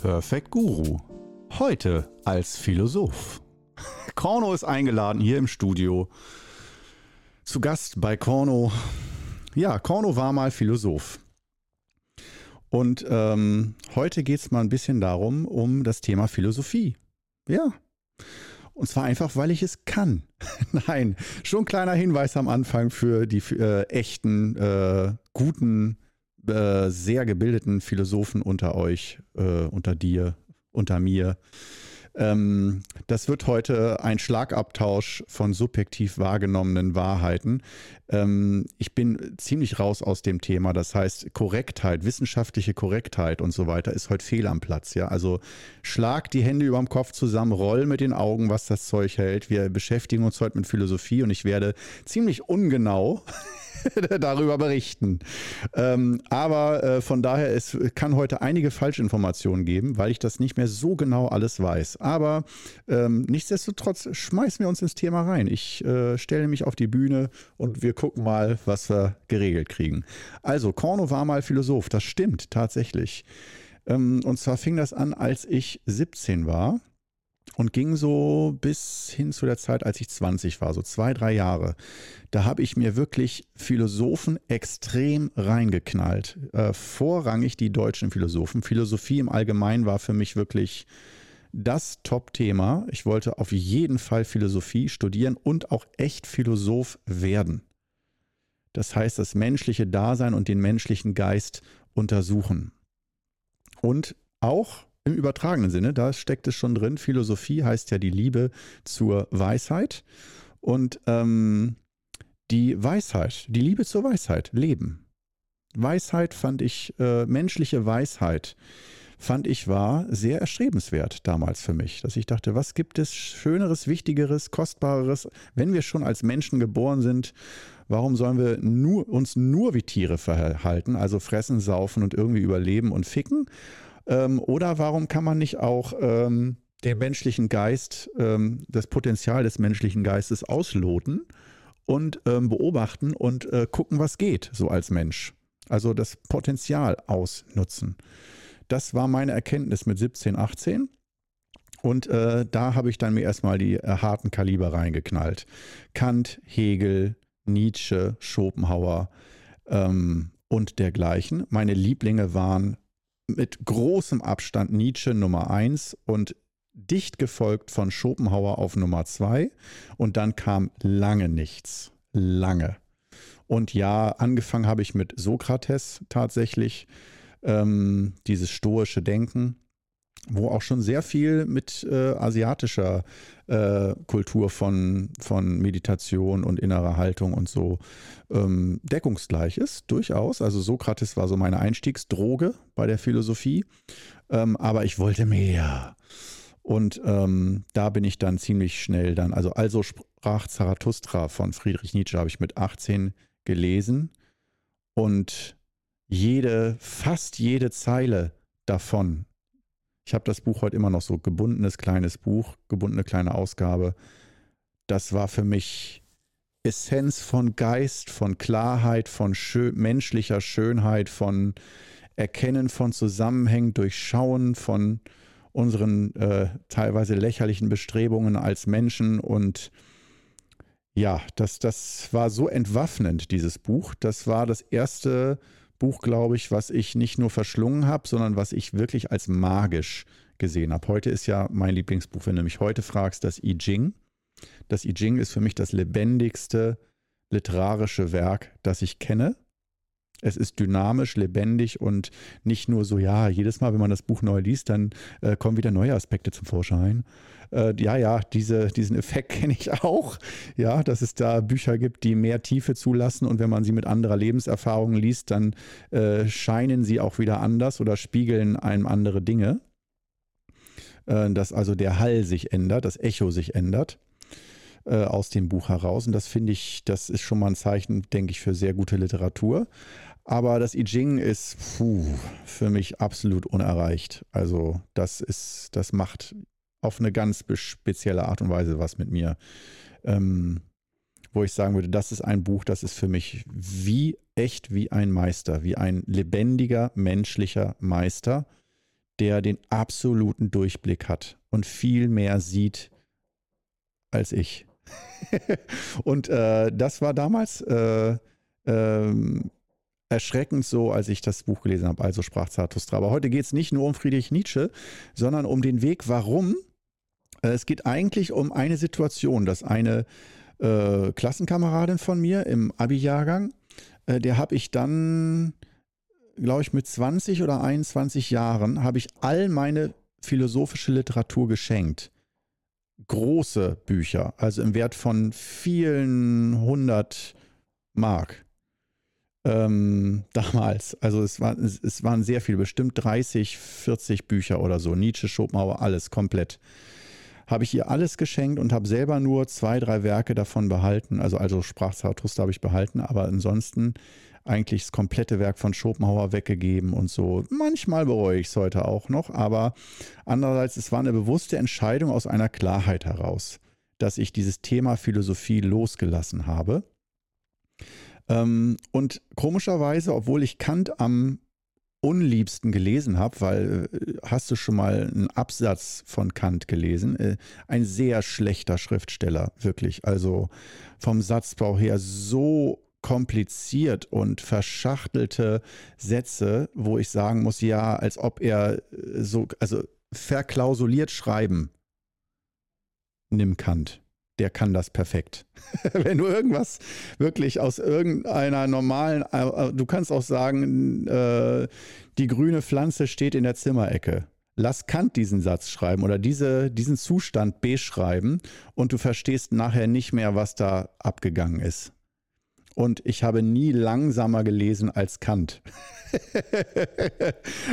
Perfect Guru. Heute als Philosoph. Korno ist eingeladen hier im Studio. Zu Gast bei Korno. Ja, Korno war mal Philosoph. Und ähm, heute geht es mal ein bisschen darum, um das Thema Philosophie. Ja. Und zwar einfach, weil ich es kann. Nein, schon ein kleiner Hinweis am Anfang für die äh, echten, äh, guten äh, sehr gebildeten Philosophen unter euch, äh, unter dir, unter mir. Ähm, das wird heute ein Schlagabtausch von subjektiv wahrgenommenen Wahrheiten. Ähm, ich bin ziemlich raus aus dem Thema. Das heißt, Korrektheit, wissenschaftliche Korrektheit und so weiter ist heute fehl am Platz. Ja? Also schlag die Hände über dem Kopf zusammen, roll mit den Augen, was das Zeug hält. Wir beschäftigen uns heute mit Philosophie und ich werde ziemlich ungenau darüber berichten. Ähm, aber äh, von daher, es kann heute einige Falschinformationen geben, weil ich das nicht mehr so genau alles weiß. Aber ähm, nichtsdestotrotz schmeißen wir uns ins Thema rein. Ich äh, stelle mich auf die Bühne und wir gucken mal, was wir geregelt kriegen. Also, Korno war mal Philosoph. Das stimmt tatsächlich. Ähm, und zwar fing das an, als ich 17 war und ging so bis hin zu der Zeit, als ich 20 war, so zwei, drei Jahre. Da habe ich mir wirklich Philosophen extrem reingeknallt. Äh, vorrangig die deutschen Philosophen. Philosophie im Allgemeinen war für mich wirklich das Top-Thema. Ich wollte auf jeden Fall Philosophie studieren und auch echt Philosoph werden. Das heißt, das menschliche Dasein und den menschlichen Geist untersuchen. Und auch im übertragenen Sinne, da steckt es schon drin. Philosophie heißt ja die Liebe zur Weisheit. Und ähm, die Weisheit, die Liebe zur Weisheit, Leben. Weisheit fand ich, äh, menschliche Weisheit fand ich war sehr erstrebenswert damals für mich, dass ich dachte, was gibt es Schöneres, Wichtigeres, Kostbareres, wenn wir schon als Menschen geboren sind, warum sollen wir nur, uns nur wie Tiere verhalten, also fressen, saufen und irgendwie überleben und ficken? Ähm, oder warum kann man nicht auch ähm, den menschlichen Geist, ähm, das Potenzial des menschlichen Geistes ausloten und ähm, beobachten und äh, gucken, was geht, so als Mensch? Also das Potenzial ausnutzen. Das war meine Erkenntnis mit 17, 18. Und äh, da habe ich dann mir erstmal die äh, harten Kaliber reingeknallt. Kant, Hegel, Nietzsche, Schopenhauer ähm, und dergleichen. Meine Lieblinge waren mit großem Abstand Nietzsche Nummer 1 und dicht gefolgt von Schopenhauer auf Nummer 2 und dann kam lange nichts. Lange. Und ja, angefangen habe ich mit Sokrates tatsächlich, ähm, dieses stoische Denken wo auch schon sehr viel mit äh, asiatischer äh, Kultur von, von Meditation und innerer Haltung und so ähm, deckungsgleich ist, durchaus. Also Sokrates war so meine Einstiegsdroge bei der Philosophie, ähm, aber ich wollte mehr. Und ähm, da bin ich dann ziemlich schnell dann, also also sprach Zarathustra von Friedrich Nietzsche, habe ich mit 18 gelesen und jede, fast jede Zeile davon ich habe das Buch heute immer noch so gebundenes kleines Buch, gebundene kleine Ausgabe. Das war für mich Essenz von Geist, von Klarheit, von schön, menschlicher Schönheit, von Erkennen von Zusammenhängen, Durchschauen von unseren äh, teilweise lächerlichen Bestrebungen als Menschen. Und ja, das, das war so entwaffnend, dieses Buch. Das war das erste Buch, glaube ich, was ich nicht nur verschlungen habe, sondern was ich wirklich als magisch gesehen habe. Heute ist ja mein Lieblingsbuch, wenn du mich heute fragst, das I Ching. Das I Ching ist für mich das lebendigste literarische Werk, das ich kenne. Es ist dynamisch, lebendig und nicht nur so, ja, jedes Mal, wenn man das Buch neu liest, dann äh, kommen wieder neue Aspekte zum Vorschein. Äh, ja, ja, diese, diesen Effekt kenne ich auch. Ja, dass es da Bücher gibt, die mehr Tiefe zulassen und wenn man sie mit anderer Lebenserfahrung liest, dann äh, scheinen sie auch wieder anders oder spiegeln einem andere Dinge. Äh, dass also der Hall sich ändert, das Echo sich ändert äh, aus dem Buch heraus. Und das finde ich, das ist schon mal ein Zeichen, denke ich, für sehr gute Literatur. Aber das I Ching ist puh, für mich absolut unerreicht. Also das ist, das macht auf eine ganz spezielle Art und Weise was mit mir. Ähm, wo ich sagen würde, das ist ein Buch, das ist für mich wie echt wie ein Meister, wie ein lebendiger menschlicher Meister, der den absoluten Durchblick hat und viel mehr sieht als ich. und äh, das war damals äh, ähm, erschreckend so, als ich das Buch gelesen habe, also sprach Zarathustra. Aber heute geht es nicht nur um Friedrich Nietzsche, sondern um den Weg, warum. Äh, es geht eigentlich um eine Situation, dass eine äh, Klassenkameradin von mir im Abi-Jahrgang, äh, der habe ich dann, glaube ich, mit 20 oder 21 Jahren, habe ich all meine philosophische Literatur geschenkt. Große Bücher, also im Wert von vielen hundert Mark. Ähm, damals. Also es, war, es, es, waren sehr viele, bestimmt 30, 40 Bücher oder so. Nietzsche, Schopenhauer, alles komplett. Habe ich ihr alles geschenkt und habe selber nur zwei, drei Werke davon behalten. Also, also sprach Zarathustra habe ich behalten, aber ansonsten eigentlich das komplette Werk von Schopenhauer weggegeben und so. Manchmal bereue ich es heute auch noch, aber andererseits, es war eine bewusste Entscheidung aus einer Klarheit heraus, dass ich dieses Thema Philosophie losgelassen habe ähm, und komischerweise, obwohl ich Kant am unliebsten gelesen habe, weil äh, hast du schon mal einen Absatz von Kant gelesen? Äh, ein sehr schlechter Schriftsteller, wirklich. Also vom Satzbau her so kompliziert und verschachtelte Sätze, wo ich sagen muss, ja, als ob er äh, so, also verklausuliert schreiben, nimm Kant der kann das perfekt. Wenn du irgendwas wirklich aus irgendeiner normalen, äh, äh, du kannst auch sagen, äh, die grüne Pflanze steht in der Zimmerecke. Lass Kant diesen Satz schreiben oder diese, diesen Zustand beschreiben und du verstehst nachher nicht mehr, was da abgegangen ist und ich habe nie langsamer gelesen als Kant.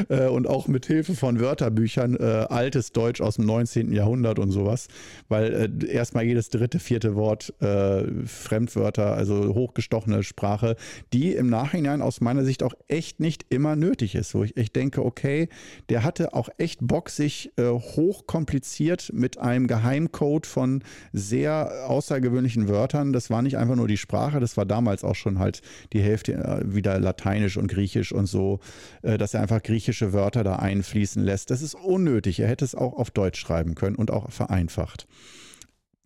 Äh, und auch mit Hilfe von Wörterbüchern, äh, altes Deutsch aus dem 19. Jahrhundert und sowas, weil äh, erstmal jedes dritte, vierte Wort äh, Fremdwörter, also hochgestochene Sprache, die im Nachhinein aus meiner Sicht auch echt nicht immer nötig ist. Wo ich echt denke, okay, der hatte auch echt Bock, sich äh, hochkompliziert mit einem Geheimcode von sehr außergewöhnlichen Wörtern, das war nicht einfach nur die Sprache, das war damals damals auch schon halt die Hälfte äh, wieder Lateinisch und Griechisch und so, äh, dass er einfach griechische Wörter da einfließen lässt. Das ist unnötig. Er hätte es auch auf Deutsch schreiben können und auch vereinfacht.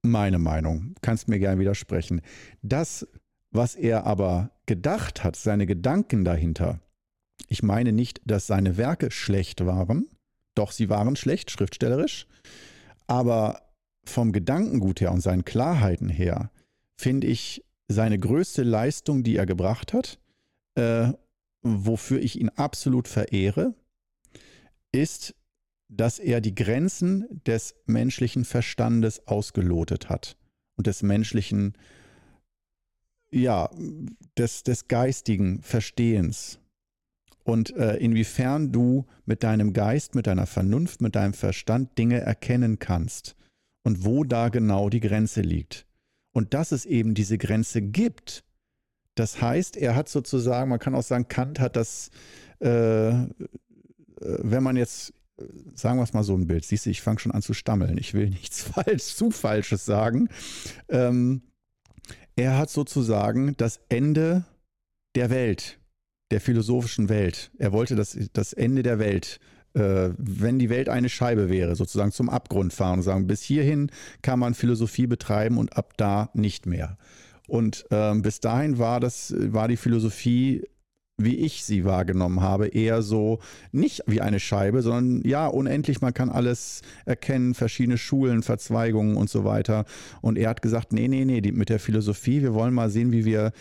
Meine Meinung. Kannst mir gerne widersprechen. Das, was er aber gedacht hat, seine Gedanken dahinter, ich meine nicht, dass seine Werke schlecht waren, doch sie waren schlecht schriftstellerisch, aber vom Gedankengut her und seinen Klarheiten her finde ich seine größte Leistung, die er gebracht hat, äh, wofür ich ihn absolut verehre, ist, dass er die Grenzen des menschlichen Verstandes ausgelotet hat und des menschlichen, ja, des, des geistigen Verstehens. Und äh, inwiefern du mit deinem Geist, mit deiner Vernunft, mit deinem Verstand Dinge erkennen kannst und wo da genau die Grenze liegt und dass es eben diese Grenze gibt. Das heißt, er hat sozusagen, man kann auch sagen, Kant hat das, äh, äh wenn man jetzt, sagen wir es mal so ein Bild, siehst du, ich fange schon an zu stammeln, ich will nichts falsch, zu Falsches sagen. Ähm, er hat sozusagen das Ende der Welt, der philosophischen Welt. Er wollte das, das Ende der Welt äh, wenn die Welt eine Scheibe wäre, sozusagen zum Abgrund fahren und sagen, bis hierhin kann man Philosophie betreiben und ab da nicht mehr. Und ähm, bis dahin war das, war die Philosophie, wie ich sie wahrgenommen habe, eher so nicht wie eine Scheibe, sondern ja, unendlich, man kann alles erkennen, verschiedene Schulen, Verzweigungen und so weiter. Und er hat gesagt, nee, nee, nee, die, mit der Philosophie, wir wollen mal sehen, wie wir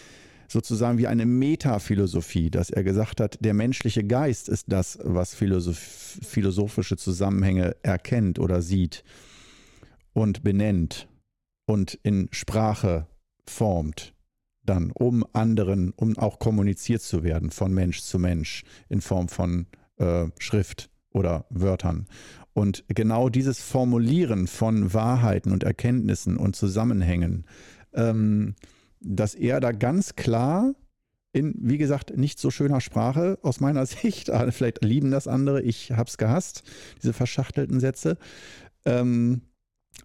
sozusagen wie eine Metaphilosophie, dass er gesagt hat, der menschliche Geist ist das, was philosoph philosophische Zusammenhänge erkennt oder sieht und benennt und in Sprache formt, dann um anderen, um auch kommuniziert zu werden von Mensch zu Mensch in Form von äh, Schrift oder Wörtern. Und genau dieses Formulieren von Wahrheiten und Erkenntnissen und Zusammenhängen, ähm, dass er da ganz klar in, wie gesagt, nicht so schöner Sprache aus meiner Sicht, vielleicht lieben das andere, ich habe es gehasst, diese verschachtelten Sätze, ähm,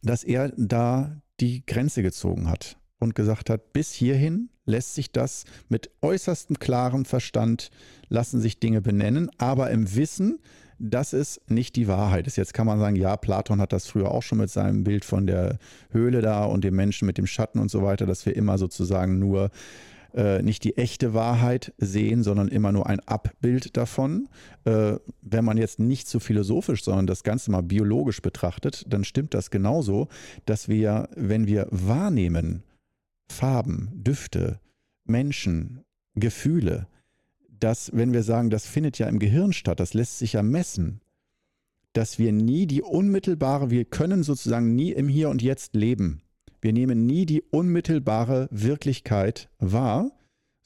dass er da die Grenze gezogen hat und gesagt hat, bis hierhin lässt sich das mit äußerstem klarem Verstand, lassen sich Dinge benennen, aber im Wissen, dass es nicht die Wahrheit ist. Jetzt kann man sagen, ja, Platon hat das früher auch schon mit seinem Bild von der Höhle da und dem Menschen mit dem Schatten und so weiter, dass wir immer sozusagen nur äh, nicht die echte Wahrheit sehen, sondern immer nur ein Abbild davon. Äh, wenn man jetzt nicht so philosophisch, sondern das Ganze mal biologisch betrachtet, dann stimmt das genauso, dass wir, wenn wir wahrnehmen, Farben, Düfte, Menschen, Gefühle, dass, wenn wir sagen, das findet ja im Gehirn statt, das lässt sich ja messen, dass wir nie die unmittelbare, wir können sozusagen nie im Hier und Jetzt leben. Wir nehmen nie die unmittelbare Wirklichkeit wahr,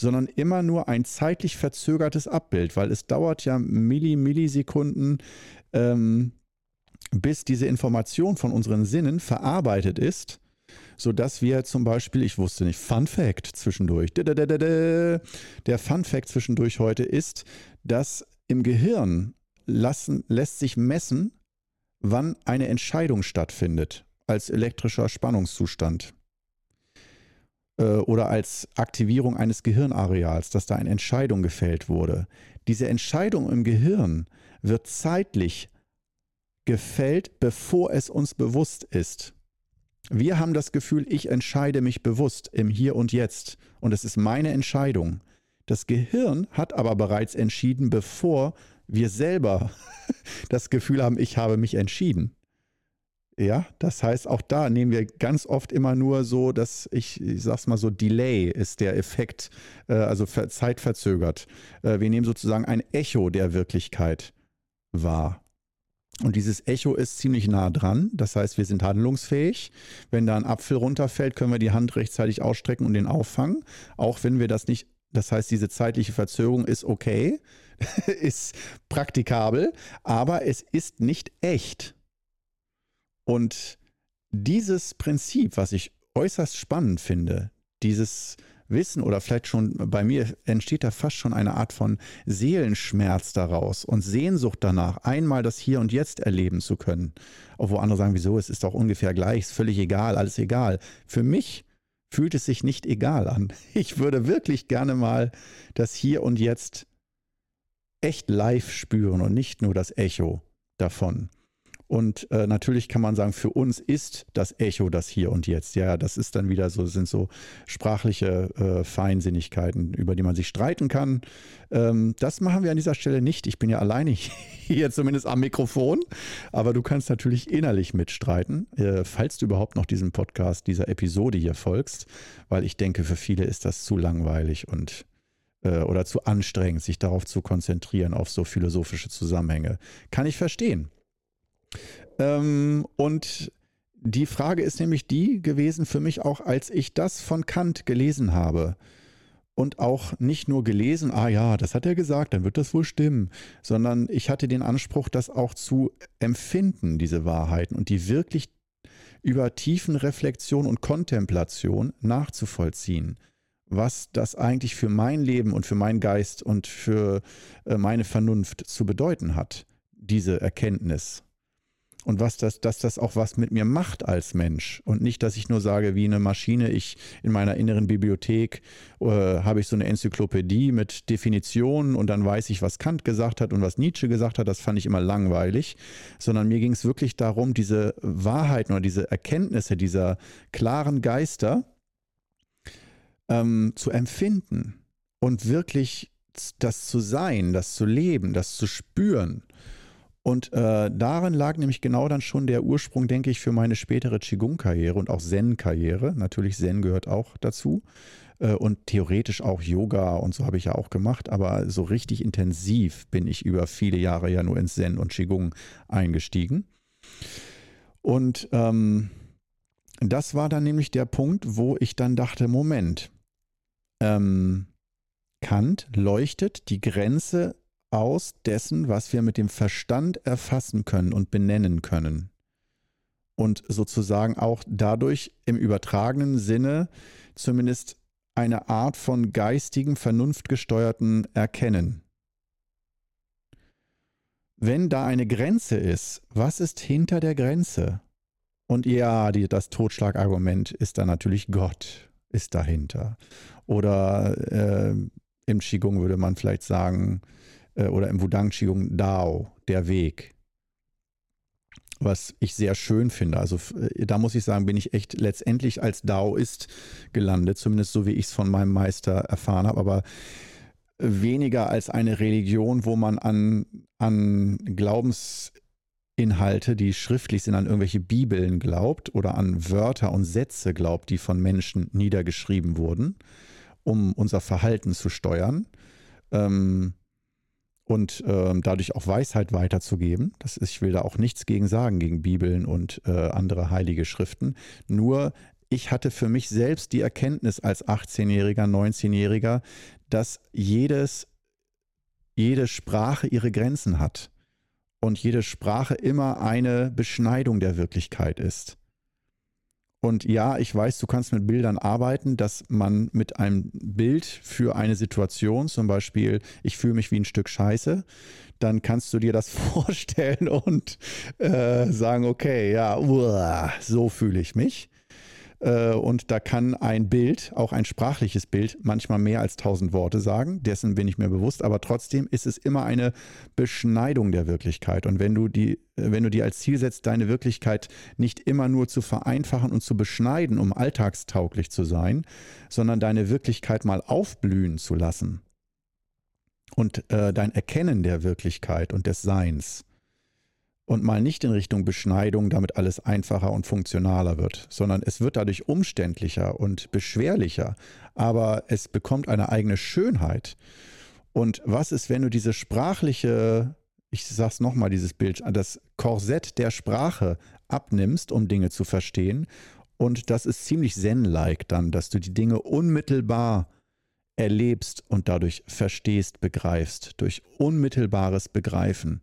sondern immer nur ein zeitlich verzögertes Abbild, weil es dauert ja Milli, Millisekunden, ähm, bis diese Information von unseren Sinnen verarbeitet ist, sodass wir zum Beispiel, ich wusste nicht, Fun Fact zwischendurch, der Fun Fact zwischendurch heute ist, dass im Gehirn lassen, lässt sich messen, wann eine Entscheidung stattfindet als elektrischer Spannungszustand äh, oder als Aktivierung eines Gehirnareals, dass da eine Entscheidung gefällt wurde. Diese Entscheidung im Gehirn wird zeitlich gefällt, bevor es uns bewusst ist. Wir haben das Gefühl, ich entscheide mich bewusst im Hier und Jetzt und es ist meine Entscheidung. Das Gehirn hat aber bereits entschieden, bevor wir selber das Gefühl haben, ich habe mich entschieden. Ja, das heißt, auch da nehmen wir ganz oft immer nur so, dass ich, ich sag's mal so, Delay ist der Effekt, äh, also zeitverzögert. Äh, wir nehmen sozusagen ein Echo der Wirklichkeit wahr. Und dieses Echo ist ziemlich nah dran. Das heißt, wir sind handlungsfähig. Wenn da ein Apfel runterfällt, können wir die Hand rechtzeitig ausstrecken und den auffangen. Auch wenn wir das nicht, das heißt, diese zeitliche Verzögerung ist okay, ist praktikabel, aber es ist nicht echt. Und dieses Prinzip, was ich äußerst spannend finde, dieses Wissen oder vielleicht schon bei mir entsteht da fast schon eine Art von Seelenschmerz daraus und Sehnsucht danach, einmal das Hier und Jetzt erleben zu können. Obwohl andere sagen, wieso, es ist doch ungefähr gleich, ist völlig egal, alles egal. Für mich fühlt es sich nicht egal an. Ich würde wirklich gerne mal das Hier und Jetzt echt live spüren und nicht nur das Echo davon. Und äh, natürlich kann man sagen, für uns ist das Echo das Hier und Jetzt. Ja, das ist dann wieder so, sind so sprachliche äh, Feinsinnigkeiten, über die man sich streiten kann. Ähm, das machen wir an dieser Stelle nicht. Ich bin ja alleine hier zumindest am Mikrofon, aber du kannst natürlich innerlich mitstreiten, äh, falls du überhaupt noch diesem Podcast, dieser Episode hier folgst, weil ich denke, für viele ist das zu langweilig und äh, oder zu anstrengend, sich darauf zu konzentrieren, auf so philosophische Zusammenhänge. Kann ich verstehen. Ähm, und die Frage ist nämlich die gewesen für mich auch, als ich das von Kant gelesen habe. Und auch nicht nur gelesen, ah ja, das hat er gesagt, dann wird das wohl stimmen, sondern ich hatte den Anspruch, das auch zu empfinden, diese Wahrheiten und die wirklich über tiefen Reflexion und Kontemplation nachzuvollziehen, was das eigentlich für mein Leben und für meinen Geist und für äh, meine Vernunft zu bedeuten hat, diese Erkenntnis und was das, dass das auch was mit mir macht als Mensch. Und nicht, dass ich nur sage, wie eine Maschine, ich in meiner inneren Bibliothek äh, habe ich so eine Enzyklopädie mit Definitionen und dann weiß ich, was Kant gesagt hat und was Nietzsche gesagt hat, das fand ich immer langweilig, sondern mir ging es wirklich darum, diese Wahrheiten oder diese Erkenntnisse dieser klaren Geister ähm, zu empfinden und wirklich das zu sein, das zu leben, das zu spüren und äh, darin lag nämlich genau dann schon der Ursprung, denke ich, für meine spätere Qigong-Karriere und auch Zen-Karriere. Natürlich Zen gehört auch dazu. Äh, und theoretisch auch Yoga und so habe ich ja auch gemacht. Aber so richtig intensiv bin ich über viele Jahre ja nur ins Zen und Qigong eingestiegen. Und ähm, das war dann nämlich der Punkt, wo ich dann dachte, Moment, ähm, Kant leuchtet die Grenze aus dessen, was wir mit dem Verstand erfassen können und benennen können. Und sozusagen auch dadurch im übertragenen Sinne zumindest eine Art von geistigen, vernunftgesteuerten Erkennen. Wenn da eine Grenze ist, was ist hinter der Grenze? Und ja, die, das Totschlagargument ist da natürlich Gott ist dahinter. Oder äh, im Qigong würde man vielleicht sagen, oder im Wudang Qigong Dao, der Weg. Was ich sehr schön finde. Also äh, da muss ich sagen, bin ich echt letztendlich als Daoist gelandet, zumindest so wie ich es von meinem Meister erfahren habe. Aber weniger als eine Religion, wo man an, an Glaubensinhalte, die schriftlich sind, an irgendwelche Bibeln glaubt oder an Wörter und Sätze glaubt, die von Menschen niedergeschrieben wurden, um unser Verhalten zu steuern. Ähm, und ähm, dadurch auch Weisheit weiterzugeben. Das ist, ich will da auch nichts gegen sagen, gegen Bibeln und äh, andere heilige Schriften. Nur ich hatte für mich selbst die Erkenntnis als 18-Jähriger, 19-Jähriger, dass jedes, jede Sprache ihre Grenzen hat und jede Sprache immer eine Beschneidung der Wirklichkeit ist. Und ja, ich weiß, du kannst mit Bildern arbeiten, dass man mit einem Bild für eine Situation, zum Beispiel, ich fühle mich wie ein Stück Scheiße, dann kannst du dir das vorstellen und äh, sagen, okay, ja, uah, so fühle ich mich. Äh, und da kann ein Bild, auch ein sprachliches Bild, manchmal mehr als tausend Worte sagen. Dessen bin ich mir bewusst. Aber trotzdem ist es immer eine Beschneidung der Wirklichkeit. Und wenn du die, wenn du dir als Ziel setzt, deine Wirklichkeit nicht immer nur zu vereinfachen und zu beschneiden, um alltagstauglich zu sein, sondern deine Wirklichkeit mal aufblühen zu lassen und äh, dein Erkennen der Wirklichkeit und des Seins und mal nicht in Richtung Beschneidung, damit alles einfacher und funktionaler wird, sondern es wird dadurch umständlicher und beschwerlicher, aber es bekommt eine eigene Schönheit. Und was ist, wenn du diese sprachliche, ich sag's nochmal, dieses Bild, das Korsett der Sprache abnimmst, um Dinge zu verstehen? Und das ist ziemlich zen-like dann, dass du die Dinge unmittelbar erlebst und dadurch verstehst, begreifst, durch unmittelbares Begreifen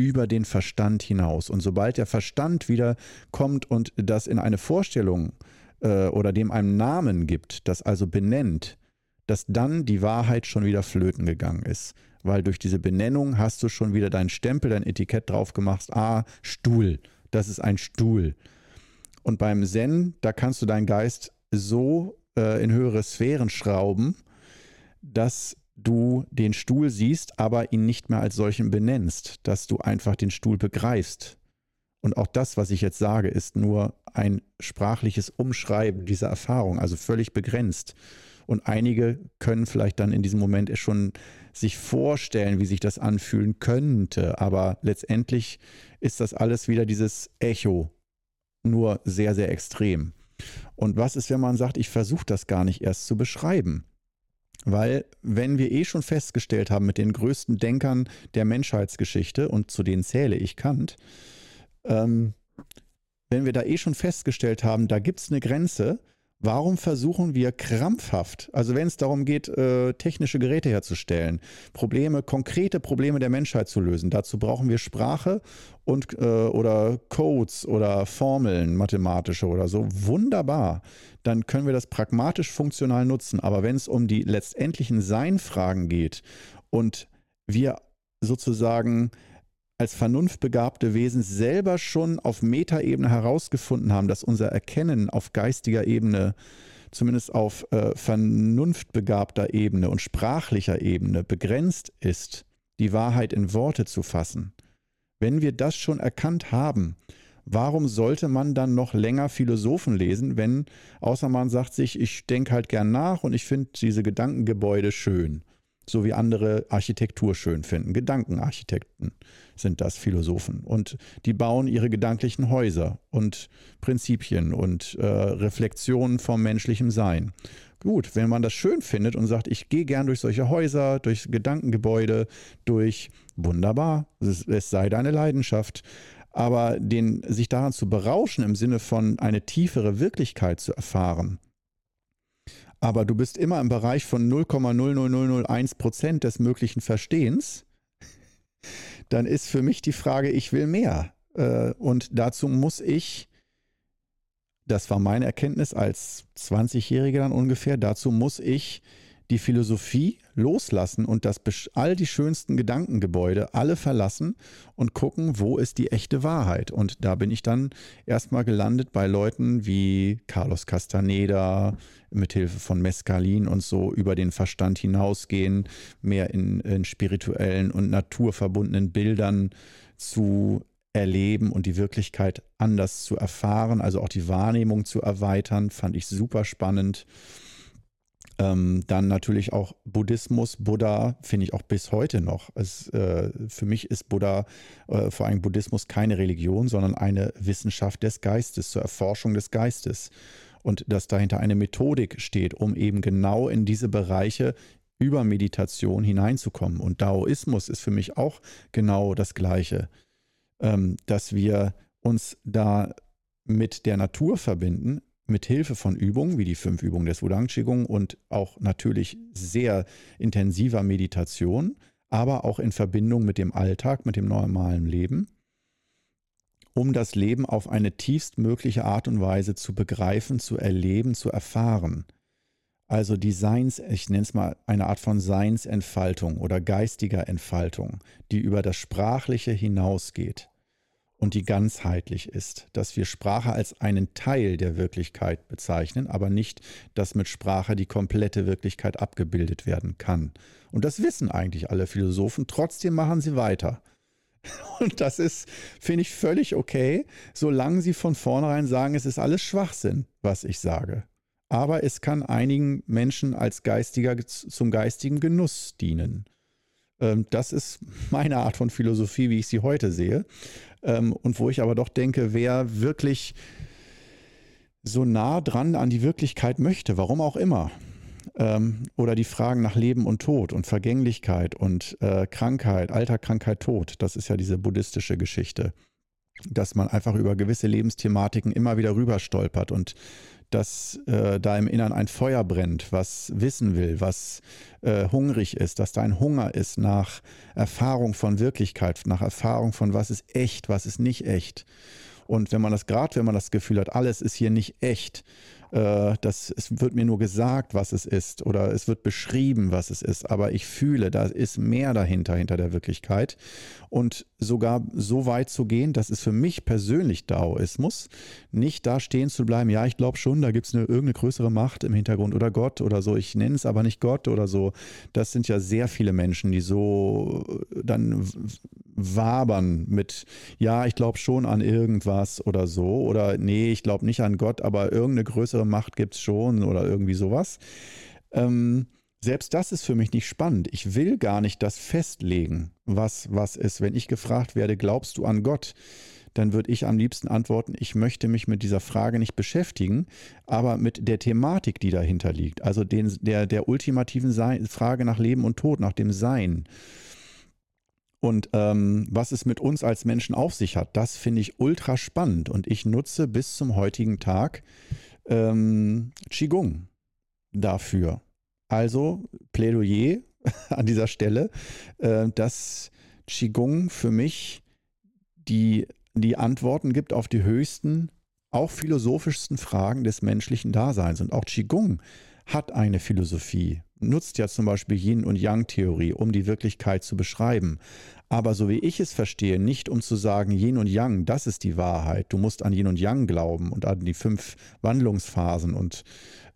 über den Verstand hinaus. Und sobald der Verstand wieder kommt und das in eine Vorstellung äh, oder dem einen Namen gibt, das also benennt, dass dann die Wahrheit schon wieder flöten gegangen ist. Weil durch diese Benennung hast du schon wieder deinen Stempel, dein Etikett drauf gemacht. Ah, Stuhl, das ist ein Stuhl. Und beim Zen, da kannst du deinen Geist so äh, in höhere Sphären schrauben, dass du den Stuhl siehst, aber ihn nicht mehr als solchen benennst, dass du einfach den Stuhl begreifst. Und auch das, was ich jetzt sage, ist nur ein sprachliches Umschreiben dieser Erfahrung, also völlig begrenzt. Und einige können vielleicht dann in diesem Moment schon sich vorstellen, wie sich das anfühlen könnte. Aber letztendlich ist das alles wieder dieses Echo, nur sehr, sehr extrem. Und was ist, wenn man sagt, ich versuche das gar nicht erst zu beschreiben? Weil wenn wir eh schon festgestellt haben mit den größten Denkern der Menschheitsgeschichte, und zu denen zähle ich Kant, ähm, wenn wir da eh schon festgestellt haben, da gibt es eine Grenze, Warum versuchen wir krampfhaft, also wenn es darum geht, äh, technische Geräte herzustellen, Probleme, konkrete Probleme der Menschheit zu lösen, dazu brauchen wir Sprache und äh, oder Codes oder Formeln, mathematische oder so. Wunderbar. Dann können wir das pragmatisch funktional nutzen. Aber wenn es um die letztendlichen Seinfragen geht und wir sozusagen als vernunftbegabte Wesen selber schon auf Metaebene herausgefunden haben, dass unser Erkennen auf geistiger Ebene, zumindest auf äh, vernunftbegabter Ebene und sprachlicher Ebene begrenzt ist, die Wahrheit in Worte zu fassen. Wenn wir das schon erkannt haben, warum sollte man dann noch länger Philosophen lesen, wenn, außer man sagt sich, ich denke halt gern nach und ich finde diese Gedankengebäude schön, so wie andere Architektur schön finden. Gedankenarchitekten sind das Philosophen. Und die bauen ihre gedanklichen Häuser und Prinzipien und äh, Reflexionen vom menschlichen Sein. Gut, wenn man das schön findet und sagt, ich gehe gern durch solche Häuser, durch Gedankengebäude, durch wunderbar, es, es sei deine Leidenschaft. Aber den, sich daran zu berauschen im Sinne von eine tiefere Wirklichkeit zu erfahren, aber du bist immer im Bereich von 0,00001 Prozent des möglichen Verstehens, dann ist für mich die Frage, ich will mehr. Äh, und dazu muss ich, das war meine Erkenntnis als 20-Jähriger dann ungefähr, dazu muss ich die Philosophie loslassen und das, all die schönsten Gedankengebäude alle verlassen und gucken, wo ist die echte Wahrheit. Und da bin ich dann erstmal gelandet bei Leuten wie Carlos Castaneda, mithilfe von Mescalin und so über den Verstand hinausgehen, mehr in, in spirituellen und naturverbundenen Bildern zu erleben und die Wirklichkeit anders zu erfahren, also auch die Wahrnehmung zu erweitern, fand ich super spannend. Ähm, dann natürlich auch Buddhismus, Buddha finde ich auch bis heute noch. Es, äh, für mich ist Buddha, äh, vor allem Buddhismus, keine Religion, sondern eine Wissenschaft des Geistes, zur Erforschung des Geistes. Und dass dahinter eine Methodik steht, um eben genau in diese Bereiche über Meditation hineinzukommen. Und Daoismus ist für mich auch genau das Gleiche, ähm, dass wir uns da mit der Natur verbinden, mit Hilfe von Übungen wie die fünf Übungen des Wudang Qigong und auch natürlich sehr intensiver Meditation, aber auch in Verbindung mit dem Alltag, mit dem normalen Leben, um das Leben auf eine tiefstmögliche Art und Weise zu begreifen, zu erleben, zu erfahren. Also die Seins, ich nenne es mal eine Art von Seinsentfaltung oder geistiger Entfaltung, die über das Sprachliche hinausgeht und die ganzheitlich ist, dass wir Sprache als einen Teil der Wirklichkeit bezeichnen, aber nicht, dass mit Sprache die komplette Wirklichkeit abgebildet werden kann. Und das wissen eigentlich alle Philosophen, trotzdem machen sie weiter. Und das ist, finde ich, völlig okay, solange sie von vornherein sagen, es ist alles Schwachsinn, was ich sage. Aber es kann einigen Menschen als geistiger, zum geistigen Genuss dienen. Ähm, das ist meine Art von Philosophie, wie ich sie heute sehe. Ähm, und wo ich aber doch denke, wer wirklich so nah dran an die Wirklichkeit möchte, warum auch immer, ähm, oder die Fragen nach Leben und Tod und Vergänglichkeit und äh, Krankheit, Alter, Krankheit, Tod, das ist ja diese buddhistische Geschichte, dass man einfach über gewisse Lebensthematiken immer wieder rüber stolpert und dass äh, da im Innern ein Feuer brennt, was wissen will, was äh, hungrig ist, dass da ein Hunger ist nach Erfahrung von Wirklichkeit, nach Erfahrung von was ist echt, was ist nicht echt. Und wenn man das gerade, wenn man das Gefühl hat, alles ist hier nicht echt, äh, das, es wird mir nur gesagt, was es ist oder es wird beschrieben, was es ist, aber ich fühle, da ist mehr dahinter, hinter der Wirklichkeit. Und sogar so weit zu gehen, das ist für mich persönlich Daoismus, nicht da stehen zu bleiben, ja, ich glaube schon, da gibt es eine, irgendeine größere Macht im Hintergrund oder Gott oder so, ich nenne es aber nicht Gott oder so. Das sind ja sehr viele Menschen, die so dann wabern mit, ja, ich glaube schon an irgendwas oder so, oder nee, ich glaube nicht an Gott, aber irgendeine größere Macht gibt es schon oder irgendwie sowas. Ähm, selbst das ist für mich nicht spannend. Ich will gar nicht das festlegen, was was ist. Wenn ich gefragt werde, glaubst du an Gott? Dann würde ich am liebsten antworten, ich möchte mich mit dieser Frage nicht beschäftigen, aber mit der Thematik, die dahinter liegt. Also den, der, der ultimativen Sein, Frage nach Leben und Tod, nach dem Sein. Und ähm, was es mit uns als Menschen auf sich hat, das finde ich ultra spannend. Und ich nutze bis zum heutigen Tag ähm, Qigong dafür. Also Plädoyer an dieser Stelle, äh, dass Qigong für mich die, die Antworten gibt auf die höchsten, auch philosophischsten Fragen des menschlichen Daseins. Und auch Qigong hat eine Philosophie, nutzt ja zum Beispiel Yin- und Yang-Theorie, um die Wirklichkeit zu beschreiben. Aber so wie ich es verstehe, nicht um zu sagen, Yin und Yang, das ist die Wahrheit. Du musst an Yin und Yang glauben und an die fünf Wandlungsphasen und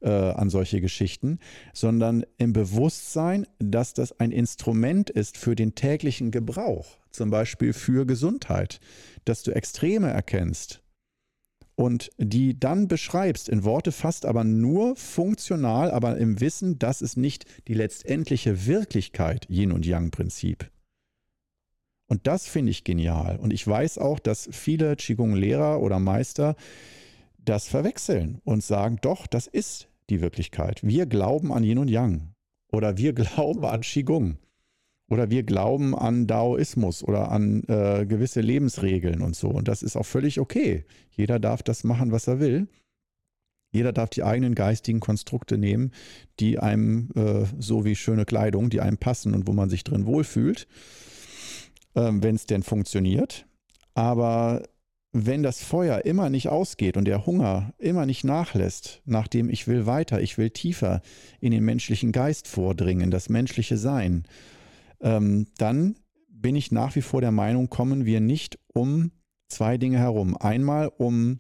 äh, an solche Geschichten, sondern im Bewusstsein, dass das ein Instrument ist für den täglichen Gebrauch, zum Beispiel für Gesundheit, dass du Extreme erkennst, und die dann beschreibst, in Worte fasst, aber nur funktional, aber im Wissen, dass es nicht die letztendliche Wirklichkeit Yin und Yang-Prinzip. Und das finde ich genial. Und ich weiß auch, dass viele Qigong-Lehrer oder Meister das verwechseln und sagen, doch, das ist die Wirklichkeit. Wir glauben an Yin und Yang. Oder wir glauben an Qigong. Oder wir glauben an Daoismus oder an äh, gewisse Lebensregeln und so. Und das ist auch völlig okay. Jeder darf das machen, was er will. Jeder darf die eigenen geistigen Konstrukte nehmen, die einem, äh, so wie schöne Kleidung, die einem passen und wo man sich drin wohlfühlt, äh, wenn es denn funktioniert. Aber wenn das Feuer immer nicht ausgeht und der Hunger immer nicht nachlässt, nachdem ich will weiter, ich will tiefer in den menschlichen Geist vordringen, das menschliche Sein, ähm, dann bin ich nach wie vor der Meinung, kommen wir nicht um zwei Dinge herum. Einmal um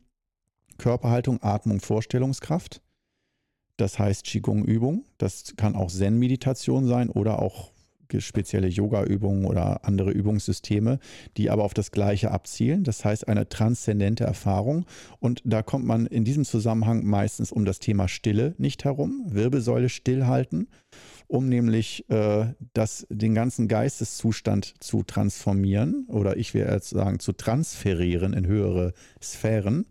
Körperhaltung, Atmung, Vorstellungskraft. Das heißt Qigong-Übung. Das kann auch Zen-Meditation sein oder auch spezielle Yoga-Übungen oder andere Übungssysteme, die aber auf das Gleiche abzielen. Das heißt eine transzendente Erfahrung. Und da kommt man in diesem Zusammenhang meistens um das Thema Stille nicht herum. Wirbelsäule stillhalten, um nämlich äh, das, den ganzen Geisteszustand zu transformieren oder ich will jetzt sagen zu transferieren in höhere Sphären.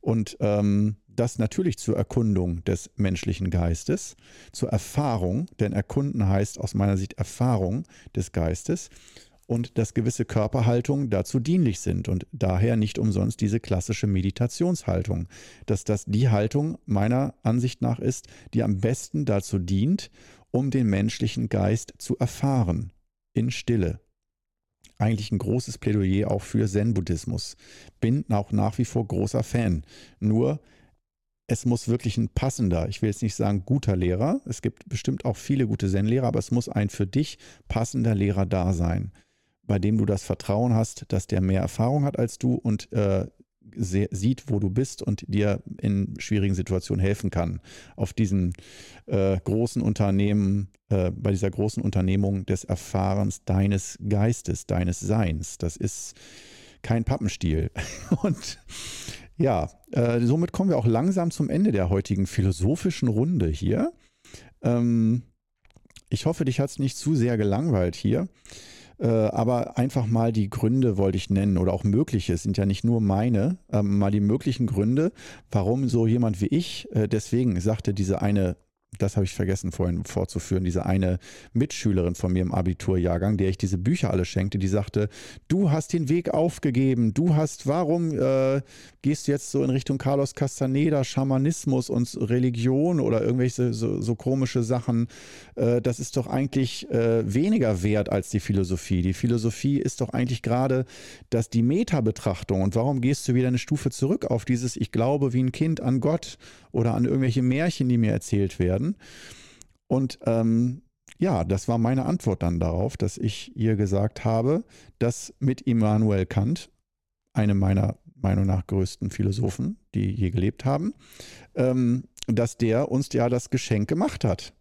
Und ähm, das natürlich zur Erkundung des menschlichen Geistes, zur Erfahrung, denn erkunden heißt aus meiner Sicht Erfahrung des Geistes und dass gewisse Körperhaltungen dazu dienlich sind und daher nicht umsonst diese klassische Meditationshaltung, dass das die Haltung meiner Ansicht nach ist, die am besten dazu dient, um den menschlichen Geist zu erfahren in Stille. Eigentlich ein großes Plädoyer auch für Zen-Buddhismus. Bin auch nach wie vor großer Fan. Nur es muss wirklich ein passender, ich will jetzt nicht sagen guter Lehrer, es gibt bestimmt auch viele gute Zen-Lehrer, aber es muss ein für dich passender Lehrer da sein, bei dem du das Vertrauen hast, dass der mehr Erfahrung hat als du und äh, sieht, wo du bist und dir in schwierigen Situationen helfen kann. Auf diesen äh, großen Unternehmen, äh, bei dieser großen Unternehmung des Erfahrens deines Geistes, deines Seins. Das ist kein Pappenstiel. Und ja, äh, somit kommen wir auch langsam zum Ende der heutigen philosophischen Runde hier. Ähm, ich hoffe, dich hat es nicht zu sehr gelangweilt hier. Äh, aber einfach mal die Gründe wollte ich nennen oder auch mögliche, sind ja nicht nur meine, äh, mal die möglichen Gründe, warum so jemand wie ich, äh, deswegen sagte diese eine das habe ich vergessen vorhin vorzuführen, diese eine Mitschülerin von mir im Abiturjahrgang, der ich diese Bücher alle schenkte, die sagte, du hast den Weg aufgegeben, du hast, warum äh, gehst du jetzt so in Richtung Carlos Castaneda, Schamanismus und Religion oder irgendwelche so, so komische Sachen, äh, das ist doch eigentlich äh, weniger wert als die Philosophie. Die Philosophie ist doch eigentlich gerade dass die Meta-Betrachtung und warum gehst du wieder eine Stufe zurück auf dieses Ich glaube wie ein Kind an Gott oder an irgendwelche Märchen, die mir erzählt werden. Und ähm, ja, das war meine Antwort dann darauf, dass ich ihr gesagt habe, dass mit Immanuel Kant, einem meiner Meinung nach größten Philosophen, die je gelebt haben, ähm, dass der uns ja das Geschenk gemacht hat,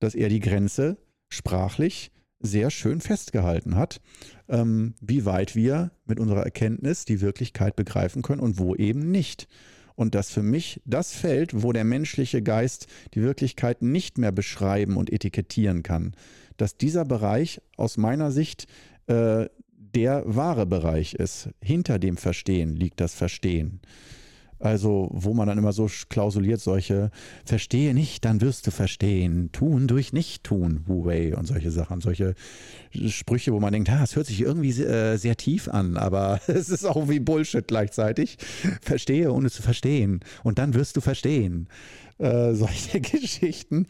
dass er die Grenze sprachlich sehr schön festgehalten hat, ähm, wie weit wir mit unserer Erkenntnis die Wirklichkeit begreifen können und wo eben nicht und dass für mich das Feld, wo der menschliche Geist die Wirklichkeit nicht mehr beschreiben und etikettieren kann, dass dieser Bereich aus meiner Sicht äh, der wahre Bereich ist. Hinter dem Verstehen liegt das Verstehen. Also, wo man dann immer so klausuliert, solche Verstehe nicht, dann wirst du verstehen. Tun durch Nicht-Tun, Wu Wei und solche Sachen. Solche Sprüche, wo man denkt, ha, es hört sich irgendwie sehr, äh, sehr tief an, aber es ist auch wie Bullshit gleichzeitig. Verstehe, ohne zu verstehen. Und dann wirst du verstehen. Äh, solche Geschichten.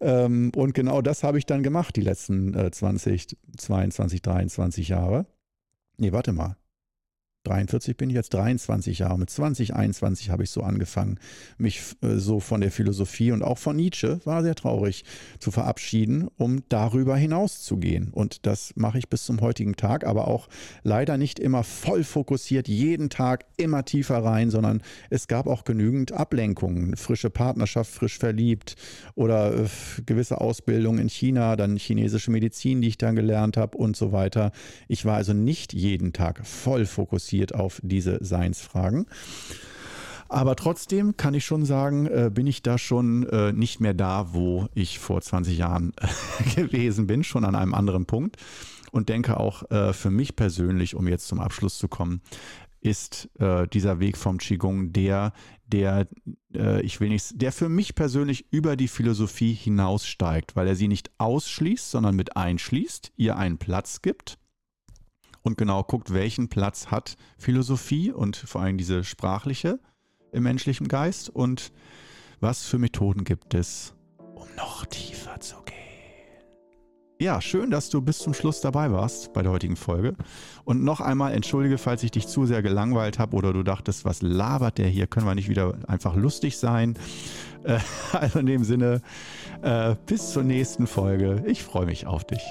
Ähm, und genau das habe ich dann gemacht, die letzten äh, 20, 22, 23 Jahre. Nee, warte mal. 43 bin ich jetzt 23 Jahre. Mit 20, 21 habe ich so angefangen, mich äh, so von der Philosophie und auch von Nietzsche, war sehr traurig, zu verabschieden, um darüber hinaus zu gehen. Und das mache ich bis zum heutigen Tag, aber auch leider nicht immer voll fokussiert, jeden Tag immer tiefer rein, sondern es gab auch genügend Ablenkungen. Frische Partnerschaft, frisch verliebt oder äh, gewisse Ausbildung in China, dann chinesische Medizin, die ich dann gelernt habe und so weiter. Ich war also nicht jeden Tag voll fokussiert fokussiert auf diese Seinsfragen. Aber trotzdem kann ich schon sagen, äh, bin ich da schon äh, nicht mehr da, wo ich vor 20 Jahren äh, gewesen bin, schon an einem anderen Punkt. Und denke auch äh, für mich persönlich, um jetzt zum Abschluss zu kommen, ist äh, dieser Weg vom Qigong der, der, äh, ich will nicht, der für mich persönlich über die Philosophie hinaussteigt, weil er sie nicht ausschließt, sondern mit einschließt, ihr einen Platz gibt und genau guckt, welchen Platz hat Philosophie und vor allem diese sprachliche im menschlichen Geist und was für Methoden gibt es, um noch tiefer zu gehen. ja, schön, dass du bis zum Schluss dabei warst bei der heutigen Folge. Und noch einmal entschuldige, falls ich dich zu sehr gelangweilt habe oder du dachtest, was labert der hier? Können wir nicht wieder einfach lustig sein? Äh, also in dem Sinne, äh, bis zur nächsten Folge. Ich freue mich auf dich.